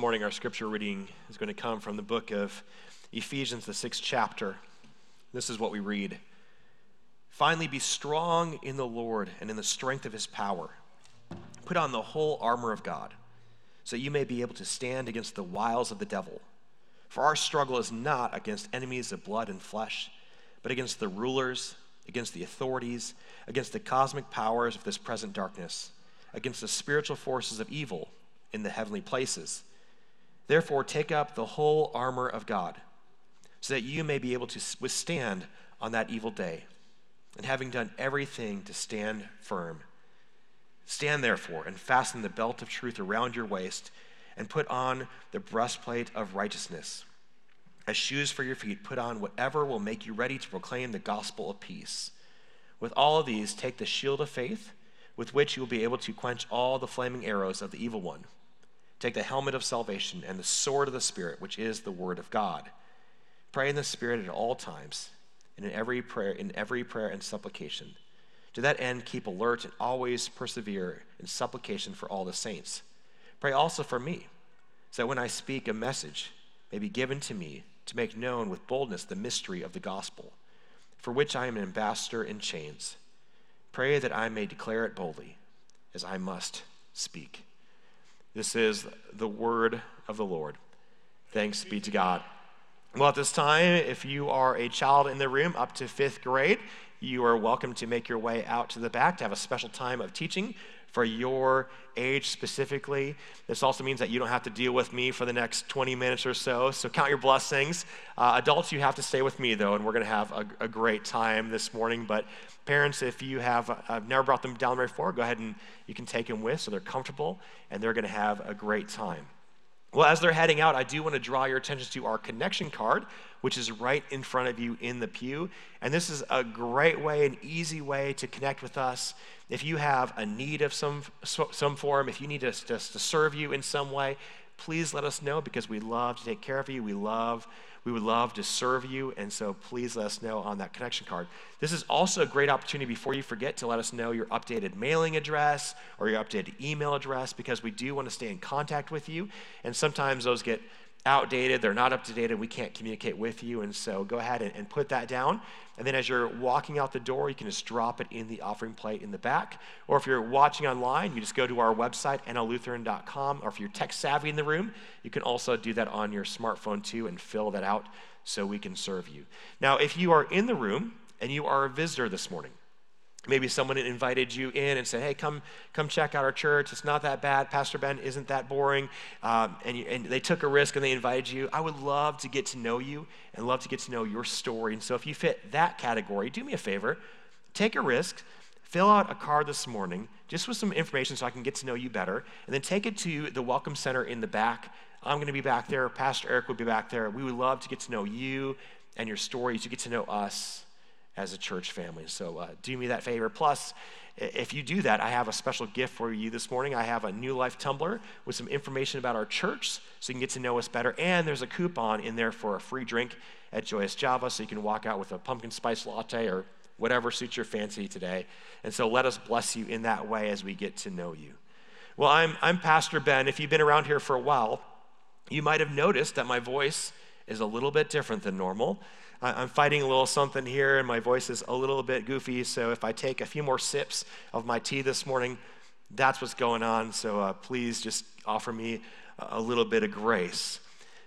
morning, our scripture reading is going to come from the book of Ephesians, the sixth chapter. This is what we read Finally, be strong in the Lord and in the strength of his power. Put on the whole armor of God, so you may be able to stand against the wiles of the devil. For our struggle is not against enemies of blood and flesh, but against the rulers, against the authorities, against the cosmic powers of this present darkness, against the spiritual forces of evil in the heavenly places. Therefore, take up the whole armor of God, so that you may be able to withstand on that evil day. And having done everything to stand firm, stand therefore and fasten the belt of truth around your waist, and put on the breastplate of righteousness. As shoes for your feet, put on whatever will make you ready to proclaim the gospel of peace. With all of these, take the shield of faith, with which you will be able to quench all the flaming arrows of the evil one. Take the helmet of salvation and the sword of the Spirit, which is the word of God. Pray in the Spirit at all times, and in every prayer, in every prayer and supplication. To that end, keep alert and always persevere in supplication for all the saints. Pray also for me, so that when I speak, a message may be given to me to make known with boldness the mystery of the gospel, for which I am an ambassador in chains. Pray that I may declare it boldly, as I must speak. This is the word of the Lord. Thanks be to God. Well, at this time, if you are a child in the room up to fifth grade, you are welcome to make your way out to the back to have a special time of teaching for your age specifically. This also means that you don't have to deal with me for the next 20 minutes or so. So count your blessings. Uh, adults, you have to stay with me though, and we're going to have a, a, great time this morning. But parents, if you have uh, never brought them down there before, go ahead and you can take them with so they're comfortable and they're going to have a great time. Well, as they're heading out, I do want to draw your attention to our connection card, which is right in front of you in the pew. And this is a great way, an easy way to connect with us. If you have a need of some, some form, if you need us to, to serve you in some way, please let us know because we love to take care of you. We love we would love to serve you, and so please let us know on that connection card. This is also a great opportunity before you forget to let us know your updated mailing address or your updated email address because we do want to stay in contact with you. And sometimes those get outdated, they're not up to date, and we can't communicate with you. And so go ahead and, and, put that down. And then as you're walking out the door, you can just drop it in the offering plate in the back. Or if you're watching online, you just go to our website, nllutheran.com. Or if you're tech savvy in the room, you can also do that on your smartphone too and fill that out so we can serve you. Now, if you are in the room and you are a visitor this morning, Maybe someone invited you in and said, "Hey, come, come check out our church. It's not that bad. Pastor Ben isn't that boring." Um, and, you, and they took a risk and they invited you. I would love to get to know you and love to get to know your story. And so, if you fit that category, do me a favor, take a risk, fill out a card this morning, just with some information, so I can get to know you better, and then take it to the Welcome Center in the back. I'm going to be back there. Pastor Eric will be back there. We would love to get to know you and your stories. You get to know us as a church family. So uh, do me that favor. Plus, if you do that, I have a special gift for you this morning. I have a New Life tumbler with some information about our church so you can get to know us better. And there's a coupon in there for a free drink at Joyous Java so you can walk out with a pumpkin spice latte or whatever suits your fancy today. And so let us bless you in that way as we get to know you. Well, I'm, I'm Pastor Ben. If you've been around here for a while, you might have noticed that my voice is a little bit different than normal. I'm fighting a little something here, and my voice is a little bit goofy. So if I take a few more sips of my tea this morning, that's what's going on. So uh, please just offer me a little bit of grace.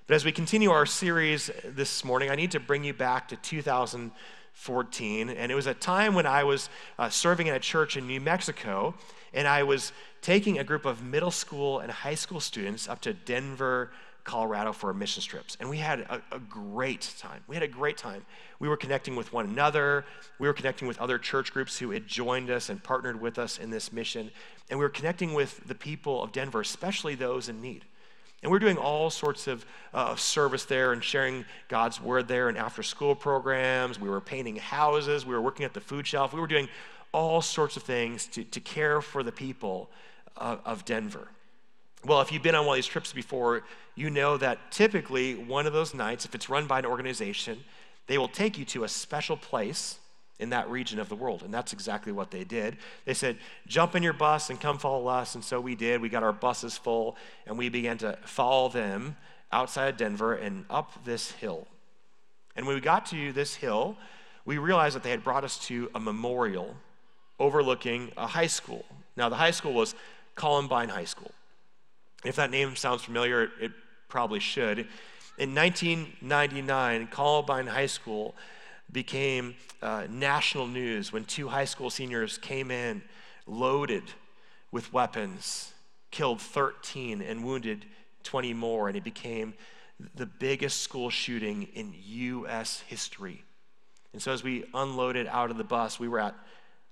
But as we continue our series this morning, I need to bring you back to 2014. And it was a time when I was uh, serving in a church in New Mexico, and I was taking a group of middle school and high school students up to Denver, Colorado for mission trips. And we had a, a, great time. We had a great time. We were connecting with one another. We were connecting with other church groups who had joined us and partnered with us in this mission. And we were connecting with the people of Denver, especially those in need. And we are doing all sorts of uh, service there and sharing God's word there and after school programs. We were painting houses. We were working at the food shelf. We were doing all sorts of things to, to care for the people of, of Denver. Well, if you've been on one of these trips before, you know that typically one of those nights, if it's run by an organization, they will take you to a special place in that region of the world. And that's exactly what they did. They said, Jump in your bus and come follow us. And so we did. We got our buses full and we began to follow them outside of Denver and up this hill. And when we got to this hill, we realized that they had brought us to a memorial overlooking a high school. Now, the high school was Columbine High School. If that name sounds familiar, it probably should. In 1999, Columbine High School became uh, national news when two high school seniors came in loaded with weapons, killed 13, and wounded 20 more, and it became the biggest school shooting in U.S. history. And so, as we unloaded out of the bus, we were at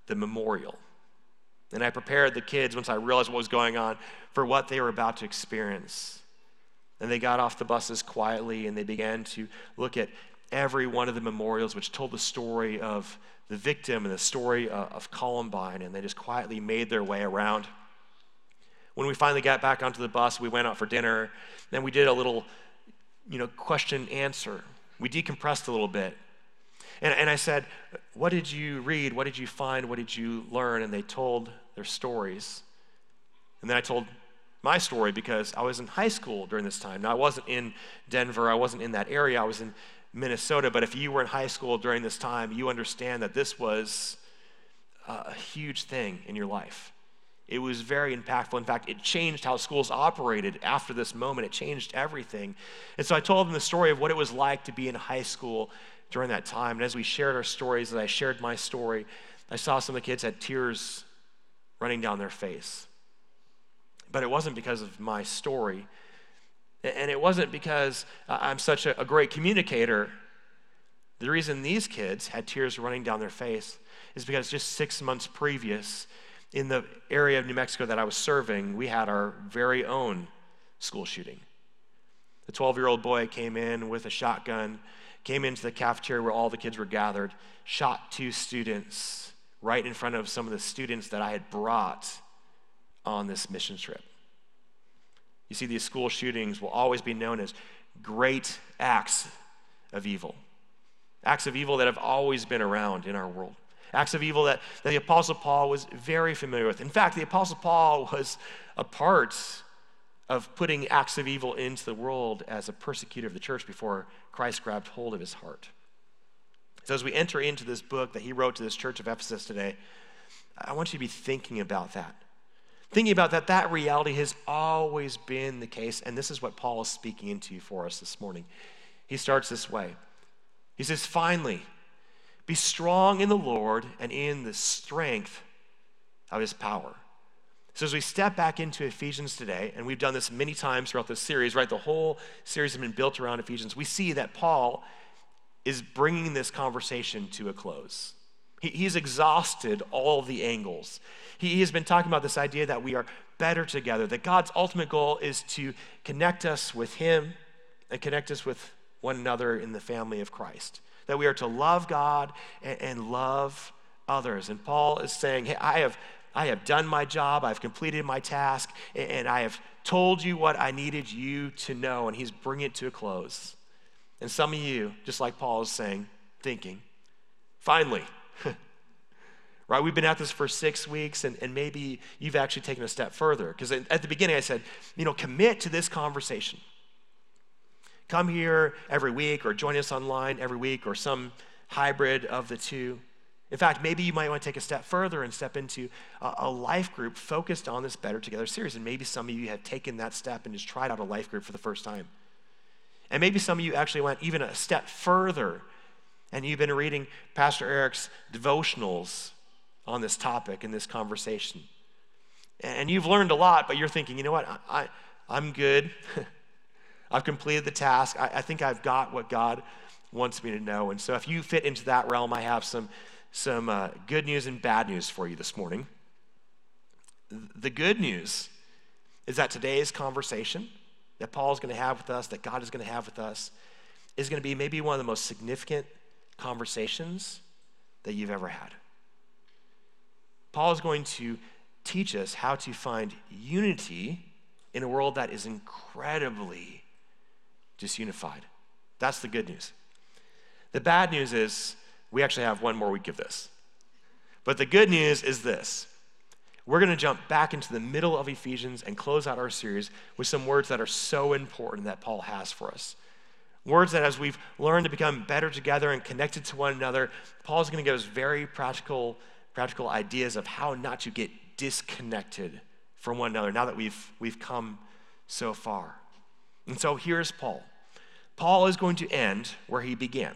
the memorial. And I prepared the kids once I realized what was going on for what they were about to experience. And they got off the buses quietly and they began to look at every one of the memorials, which told the story of the victim and the story uh, of Columbine. And they just quietly made their way around. When we finally got back onto the bus, we went out for dinner. Then we did a little, you know, question answer. We decompressed a little bit. And, and I said, What did you read? What did you find? What did you learn? And they told their stories. And then I told my story because I was in high school during this time. Now, I wasn't in Denver, I wasn't in that area, I was in Minnesota. But if you were in high school during this time, you understand that this was uh, a huge thing in your life. It was very impactful. In fact, it changed how schools operated after this moment. It changed everything. And so I told them the story of what it was like to be in high school during that time. And as we shared our stories, as I shared my story, I saw some of the kids had tears running down their face. But it wasn't because of my story. And it wasn't because uh, I'm such a, great communicator. The reason these kids had tears running down their face is because just six months previous, in the area of New Mexico that I was serving, we had our very own school shooting. The 12 year old boy came in with a shotgun, came into the cafeteria where all the kids were gathered, shot two students, right in front of some of the students that I had brought on this mission trip. You see, these school shootings will always be known as great acts of evil. Acts of evil that have always been around in our world. Acts of evil that, that the Apostle Paul was very familiar with. In fact, the Apostle Paul was a part of putting acts of evil into the world as a persecutor of the church before Christ grabbed hold of his heart. So, as we enter into this book that he wrote to this church of Ephesus today, I want you to be thinking about that. Thinking about that, that reality has always been the case, and this is what Paul is speaking into for us this morning. He starts this way He says, Finally, be strong in the Lord and in the strength of his power. So, as we step back into Ephesians today, and we've done this many times throughout this series, right? The whole series has been built around Ephesians. We see that Paul is bringing this conversation to a close. He, he's exhausted all the angles. He, he has been talking about this idea that we are better together, that God's ultimate goal is to connect us with Him and connect us with one another in the family of Christ. That we are to love God and, and love others. And Paul is saying, Hey, I have, I have done my job, I've completed my task, and I have told you what I needed you to know. And he's bringing it to a close. And some of you, just like Paul is saying, thinking, finally, right? We've been at this for six weeks, and, and maybe you've actually taken a step further. Because at the beginning, I said, you know, commit to this conversation. Come here every week, or join us online every week, or some hybrid of the two. In fact, maybe you might want to take a step further and step into a, a, life group focused on this Better Together series. And maybe some of you have taken that step and just tried out a life group for the first time. And maybe some of you actually went even a step further and you've been reading Pastor Eric's devotionals on this topic in this conversation. And you've learned a lot, but you're thinking, you know what? I, I, am good. I've completed the task. I, I think I've got what God wants me to know. And so if you fit into that realm, I have some, some uh, good news and bad news for you this morning. The good news is that today's conversation that Paul is going to have with us, that God is going to have with us, is going to be maybe one of the most significant conversations that you've ever had. Paul is going to teach us how to find unity in a world that is incredibly disunified. That's the good news. The bad news is we actually have one more week of this. But the good news is this we're going to jump back into the middle of Ephesians and close out our series with some words that are so important that Paul has for us. Words that, as we've learned to become better together and connected to one another, Paul's going to give us very practical, practical ideas of how not to get disconnected from one another now that we've, we've come so far. And so here's Paul. Paul is going to end where he began.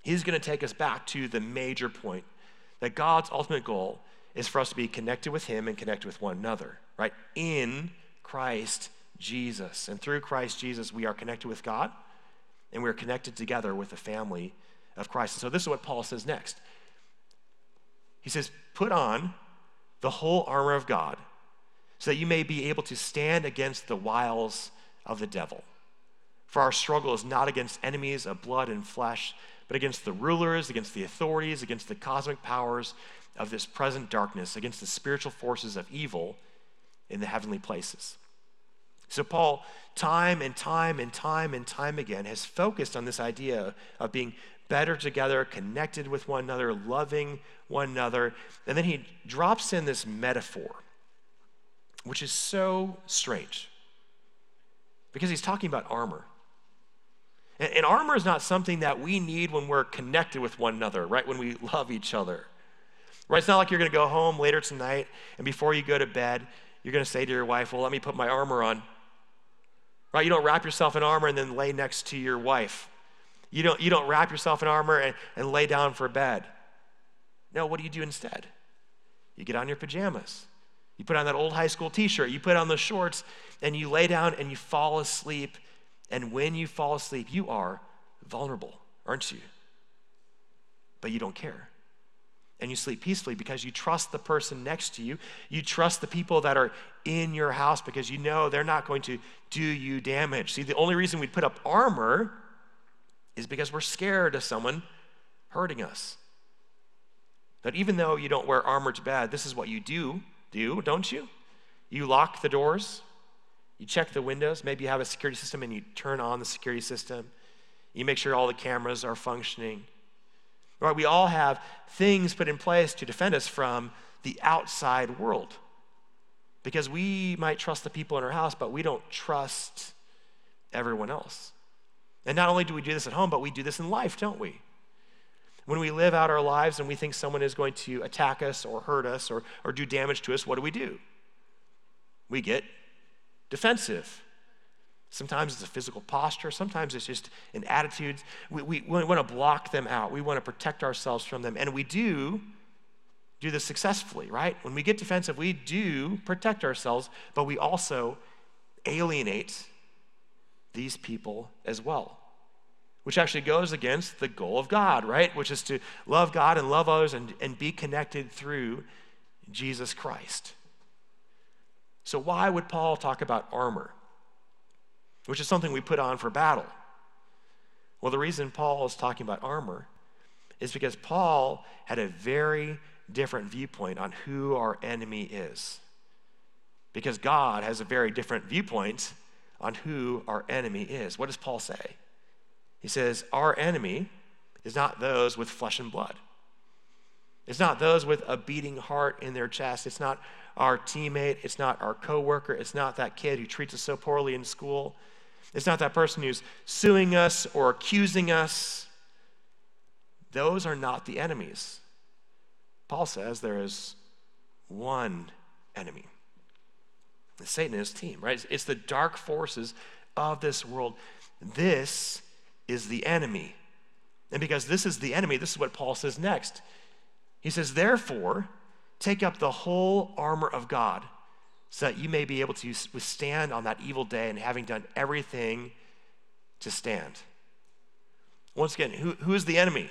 He's going to take us back to the major point that God's ultimate goal is for us to be connected with him and connected with one another, right? In Christ Jesus. And through Christ Jesus, we are connected with God and we're connected together with the family of Christ. And so this is what Paul says next. He says, Put on the whole armor of God so that you may be able to stand against the wiles of the devil. For our struggle is not against enemies of blood and flesh, but against the rulers, against the authorities, against the cosmic powers of this present darkness, against the spiritual forces of evil in the heavenly places. So, Paul, time and time and time and time again, has focused on this idea of being better together, connected with one another, loving one another. And then he drops in this metaphor, which is so strange because he's talking about armor. And, armor is not something that we need when we're connected with one another, right? When we love each other. Right? It's not like you're going to go home later tonight and before you go to bed, you're going to say to your wife, Well, let me put my armor on. Right? You don't wrap yourself in armor and then lay next to your wife. You don't, you don't wrap yourself in armor and, and lay down for bed. No, what do you do instead? You get on your pajamas. You put on that old high school t shirt. You put on the shorts and you lay down and you fall asleep. And when you fall asleep, you are vulnerable, aren't you? But you don't care. And you sleep peacefully because you trust the person next to you. You trust the people that are in your house because you know they're not going to do you damage. See, the only reason we put up armor is because we're scared of someone hurting us. But even though you don't wear armor to bed, this is what you do, do, don't you? You lock the doors, you check the windows, maybe you have a security system and you turn on the security system. You make sure all the cameras are functioning. Right? We all have things put in place to defend us from the outside world. Because we might trust the people in our house, but we don't trust everyone else. And not only do we do this at home, but we do this in life, don't we? When we live out our lives and we think someone is going to attack us or hurt us or, or do damage to us, what do we do? We get defensive. Sometimes it's a physical posture, sometimes it's just an attitude. We, we, we want to block them out, we want to protect ourselves from them. And we do do this successfully, right? When we get defensive, we do protect ourselves, but we also alienate these people as well, which actually goes against the goal of God, right? Which is to love God and love others and, and be connected through Jesus Christ. So, why would Paul talk about armor, which is something we put on for battle? Well, the reason Paul is talking about armor is because Paul had a very different viewpoint on who our enemy is. Because God has a very different viewpoint on who our enemy is. What does Paul say? He says, Our enemy is not those with flesh and blood. It's not those with a beating heart in their chest. It's not our teammate. It's not our coworker. It's not that kid who treats us so poorly in school. It's not that person who's suing us or accusing us. Those are not the enemies. Paul says there is one enemy. Satan and his team, right? It's the dark forces of this world. This is the enemy. And because this is the enemy, this is what Paul says next. He says, Therefore, take up the whole armor of God so that you may be able to withstand on that evil day and having done everything to stand. Once again, who, who is the enemy?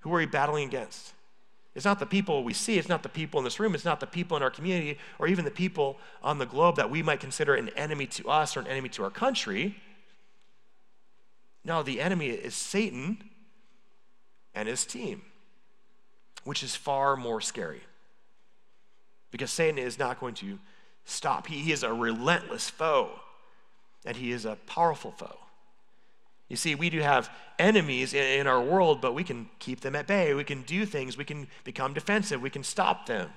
Who are we battling against? It's not the people we see, it's not the people in this room, it's not the people in our community, or even the people on the globe that we might consider an enemy to us or an enemy to our country. No, the enemy is Satan and his team, which is far more scary. Because Satan is not going to stop. He, is a relentless foe, and he is a powerful foe. You see, we do have enemies in our world, but we can keep them at bay. We can do things. We can become defensive. We can stop them.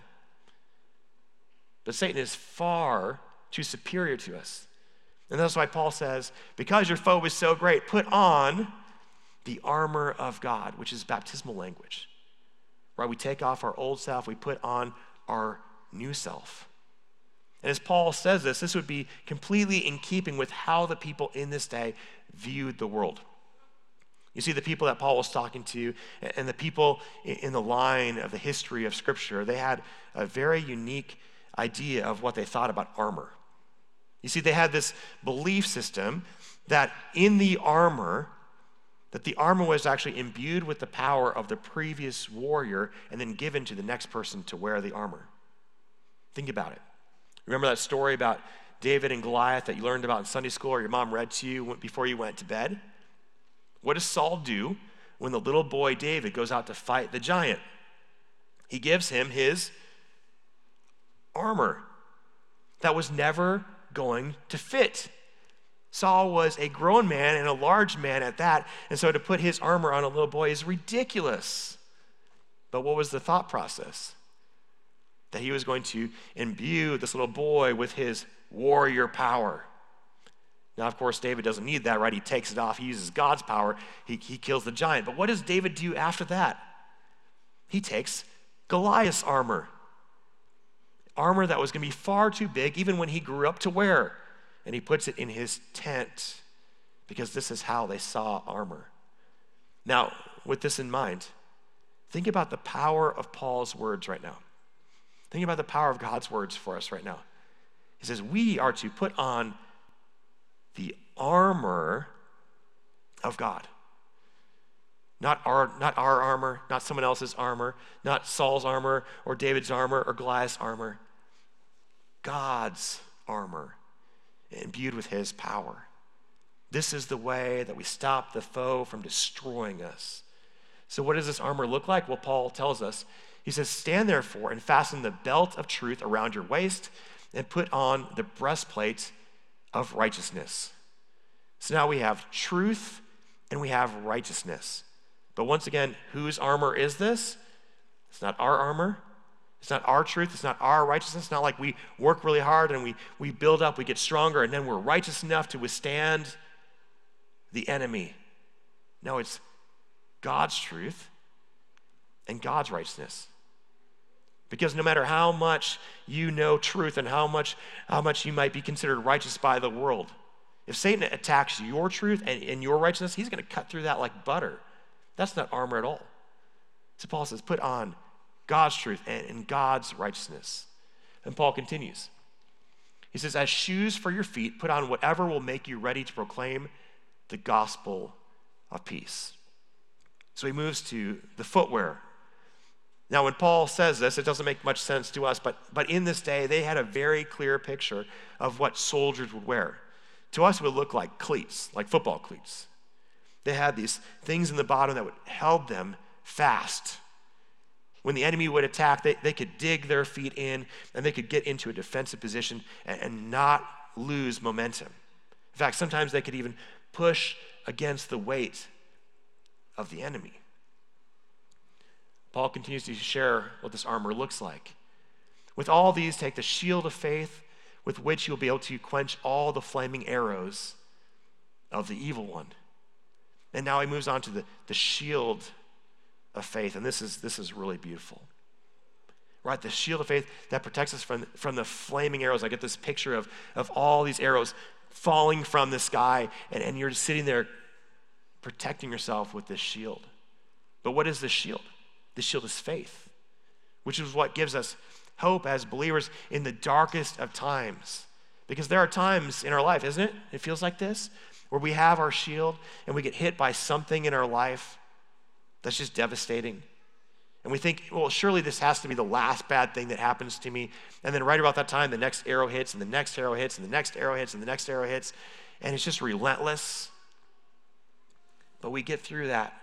But Satan is far too superior to us. And that's why Paul says, because your foe is so great, put on the armor of God, which is baptismal language. Right? We take off our old self, we put on our new self. And as Paul says this, this would be completely in keeping with how the people in this day viewed the world. You see, the people that Paul was talking to and the people in the line of the history of Scripture, they had a very unique idea of what they thought about armor. You see, they had this belief system that in the armor, that the armor was actually imbued with the power of the previous warrior and then given to the next person to wear the armor. Think about it. Remember that story about David and Goliath that you learned about in Sunday school or your mom read to you before you went to bed? What does Saul do when the little boy David goes out to fight the giant? He gives him his armor that was never going to fit. Saul was a grown man and a large man at that, and so to put his armor on a little boy is ridiculous. But what was the thought process? That he was going to imbue this little boy with his warrior power. Now, of course, David doesn't need that, right? He takes it off, he uses God's power, he, he kills the giant. But what does David do after that? He takes Goliath's armor armor that was going to be far too big, even when he grew up to wear. And he puts it in his tent because this is how they saw armor. Now, with this in mind, think about the power of Paul's words right now. Think about the power of God's words for us right now. He says, We are to put on the armor of God. Not our, not our armor, not someone else's armor, not Saul's armor or David's armor or Goliath's armor. God's armor, imbued with his power. This is the way that we stop the foe from destroying us. So, what does this armor look like? Well, Paul tells us. He says, Stand therefore and fasten the belt of truth around your waist and put on the breastplate of righteousness. So now we have truth and we have righteousness. But once again, whose armor is this? It's not our armor, it's not our truth. It's not our righteousness. It's not like we work really hard and we, we build up, we get stronger, and then we're righteous enough to withstand the enemy. No, it's God's truth and God's righteousness. Because no matter how much you know truth and how much, how much you might be considered righteous by the world, if Satan attacks your truth and, and your righteousness, he's going to cut through that like butter. That's not armor at all. So Paul says, put on God's truth and, God's righteousness. And Paul continues. He says, As shoes for your feet, put on whatever will make you ready to proclaim the gospel of peace. So he moves to the footwear. Now, when Paul says this, it doesn't make much sense to us, but, but in this day, they had a very clear picture of what soldiers would wear. To us, it would look like cleats, like football cleats. They had these things in the bottom that would held them fast when the enemy would attack, they, they could dig their feet in and they could get into a defensive position and, and not lose momentum. In fact, sometimes they could even push against the weight of the enemy. Paul continues to share what this armor looks like. With all these, take the shield of faith with which you'll be able to quench all the flaming arrows of the evil one. And now he moves on to the, the shield of faith. And this is, this is really beautiful. Right? The shield of faith that protects us from, from the flaming arrows. I get this picture of, of all these arrows falling from the sky, and, and you're just sitting there protecting yourself with this shield. But what is this shield? The shield is faith, which is what gives us hope as believers in the darkest of times. Because there are times in our life, isn't it? It feels like this, where we have our shield and we get hit by something in our life that's just devastating. And we think, well, surely this has to be the last bad thing that happens to me. And then right about that time, the next arrow hits, and the next arrow hits, and the next arrow hits, and the next arrow hits. And it's just relentless. But we get through that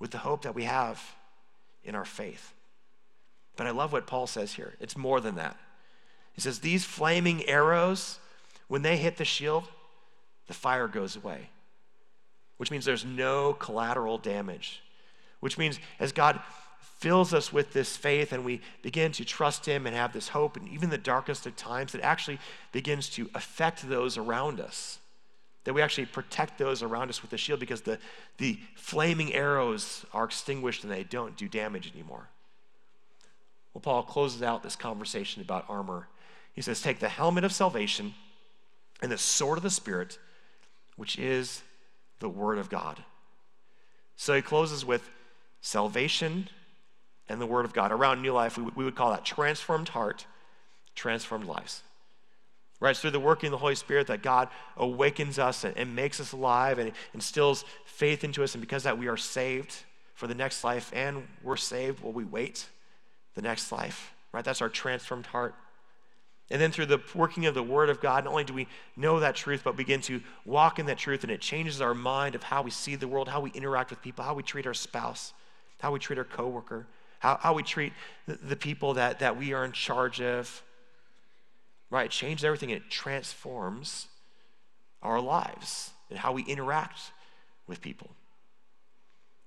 with the hope that we have in our faith. But I love what Paul says here. It's more than that. He says, These flaming arrows, when they hit the shield, the fire goes away which means there's no collateral damage, which means as God fills us with this faith and we begin to trust Him and have this hope, and even the darkest of times, it actually begins to affect those around us. That we actually protect those around us with the shield because the, the flaming arrows are extinguished and they don't do damage anymore. Well, Paul closes out this conversation about armor. He says, Take the helmet of salvation and the sword of the Spirit, which is the Word of God. So he closes with salvation and the Word of God. Around New Life, we, we would call that transformed heart, transformed lives. Right? It's through the working of the Holy Spirit that God awakens us and, and makes us alive and instills faith into us. And because that, we are saved for the next life and we're saved while we wait the next life. Right? That's our transformed heart. And then through the working of the Word of God, not only do we know that truth, but begin to walk in that truth, and it changes our mind of how we see the world, how we interact with people, how we treat our spouse, how we treat our coworker, how, how we treat the, the people that, that we are in charge of. Right? It changes everything. It transforms our lives and how we interact with people.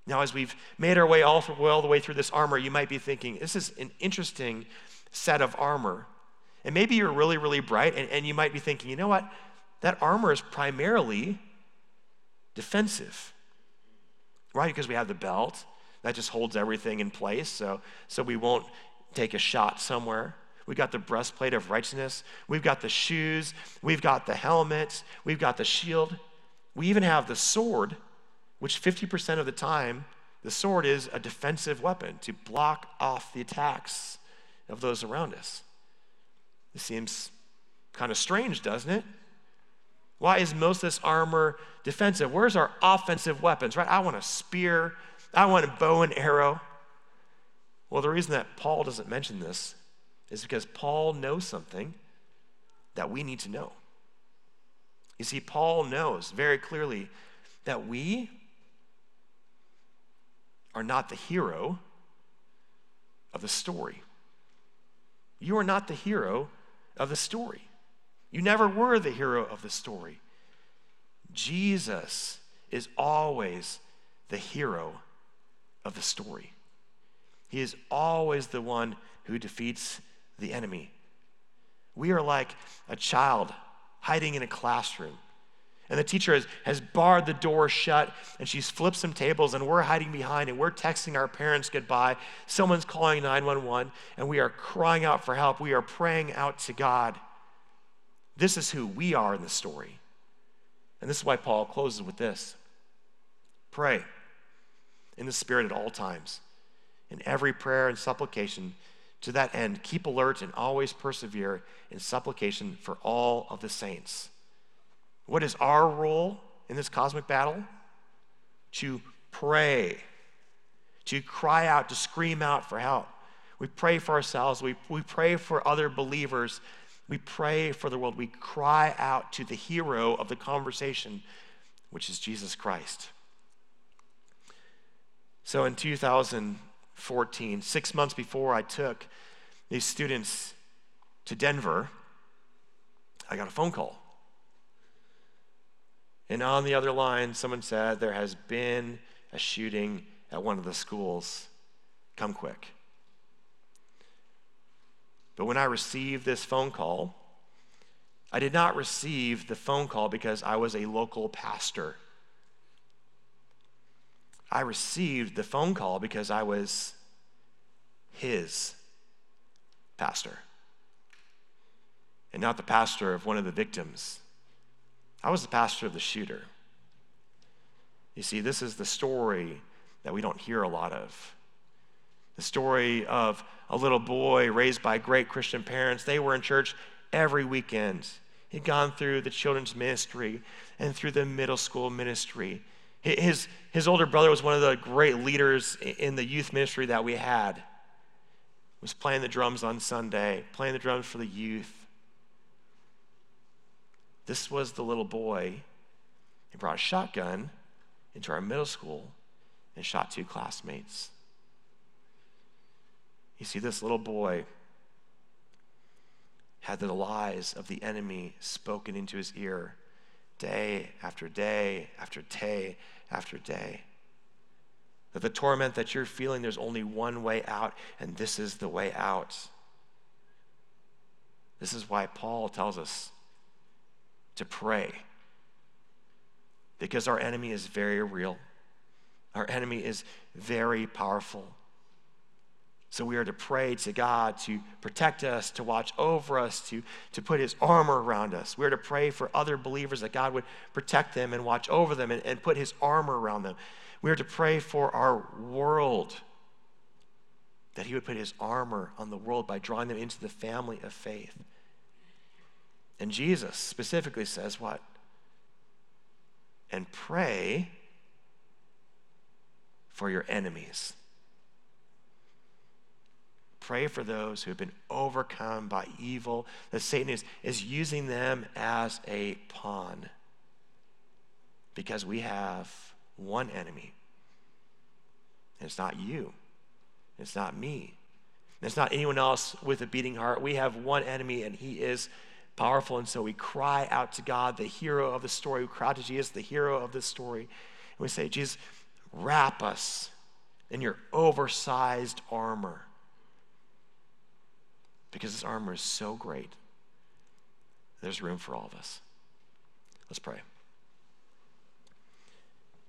Now, as we've made our way all, all the way through this armor, you might be thinking, this is an interesting set of armor. And maybe you're really, really bright, and, and you might be thinking, you know what? That armor is primarily defensive, right? Because we have the belt, that just holds everything in place, so, so we won't take a shot somewhere. We've got the breastplate of righteousness. We've got the shoes. We've got the helmet. We've got the shield. We even have the sword, which 50% of the time, the sword is a defensive weapon to block off the attacks of those around us. This seems kind of strange, doesn't it? Why is most of this armor defensive? Where's our offensive weapons, right? I want a spear. I want a bow and arrow. Well, the reason that Paul doesn't mention this is because Paul knows something that we need to know. You see, Paul knows very clearly that we are not the hero of the story. You are not the hero of the story. You never were the hero of the story. Jesus is always the hero of the story. He is always the one who defeats the enemy. We are like a child hiding in a classroom. And the teacher has, has barred the door shut and she's flipped some tables and we're hiding behind and we're texting our parents goodbye. Someone's calling 911 and we are crying out for help. We are praying out to God. This is who we are in the story. And this is why Paul closes with this Pray in the Spirit at all times. In every prayer and supplication, to that end, keep alert and always persevere in supplication for all of the saints. What is our role in this cosmic battle? To pray, to cry out, to scream out for help. We pray for ourselves, we, we pray for other believers, we pray for the world. We cry out to the hero of the conversation, which is Jesus Christ. So in 2014, six months before I took these students to Denver, I got a phone call. And on the other line, someone said, There has been a shooting at one of the schools. Come quick. But when I received this phone call, I did not receive the phone call because I was a local pastor. I received the phone call because I was his pastor and not the pastor of one of the victims. I was the pastor of the shooter. You see, this is the story that we don't hear a lot of. The story of a little boy raised by great Christian parents. They were in church every weekend. He'd gone through the children's ministry and through the middle school ministry. His, his older brother was one of the great leaders in the youth ministry that we had. Was playing the drums on Sunday, playing the drums for the youth. This was the little boy. He brought a shotgun into our middle school and shot two classmates. You see, this little boy had the lies of the enemy spoken into his ear day after day after day after day. That the torment that you're feeling, there's only one way out, and this is the way out. This is why Paul tells us to pray. Because our enemy is very real, our enemy is very powerful. So we are to pray to God to protect us, to watch over us, to, to put his armor around us. We are to pray for other believers that God would protect them and watch over them and, and put his armor around them. We are to pray for our world, that he would put his armor on the world by drawing them into the family of faith. And Jesus specifically says what? And pray for your enemies. Pray for those who have been overcome by evil, that Satan is, is using them as a pawn. Because we have one enemy. And it's not you, it's not me, it's not anyone else with a beating heart. We have one enemy, and he is powerful. And so we cry out to God, the hero of the story. We cry out to Jesus, the hero of the story. And we say, Jesus, wrap us in your oversized armor because this armor is so great. There's room for all of us. Let's pray.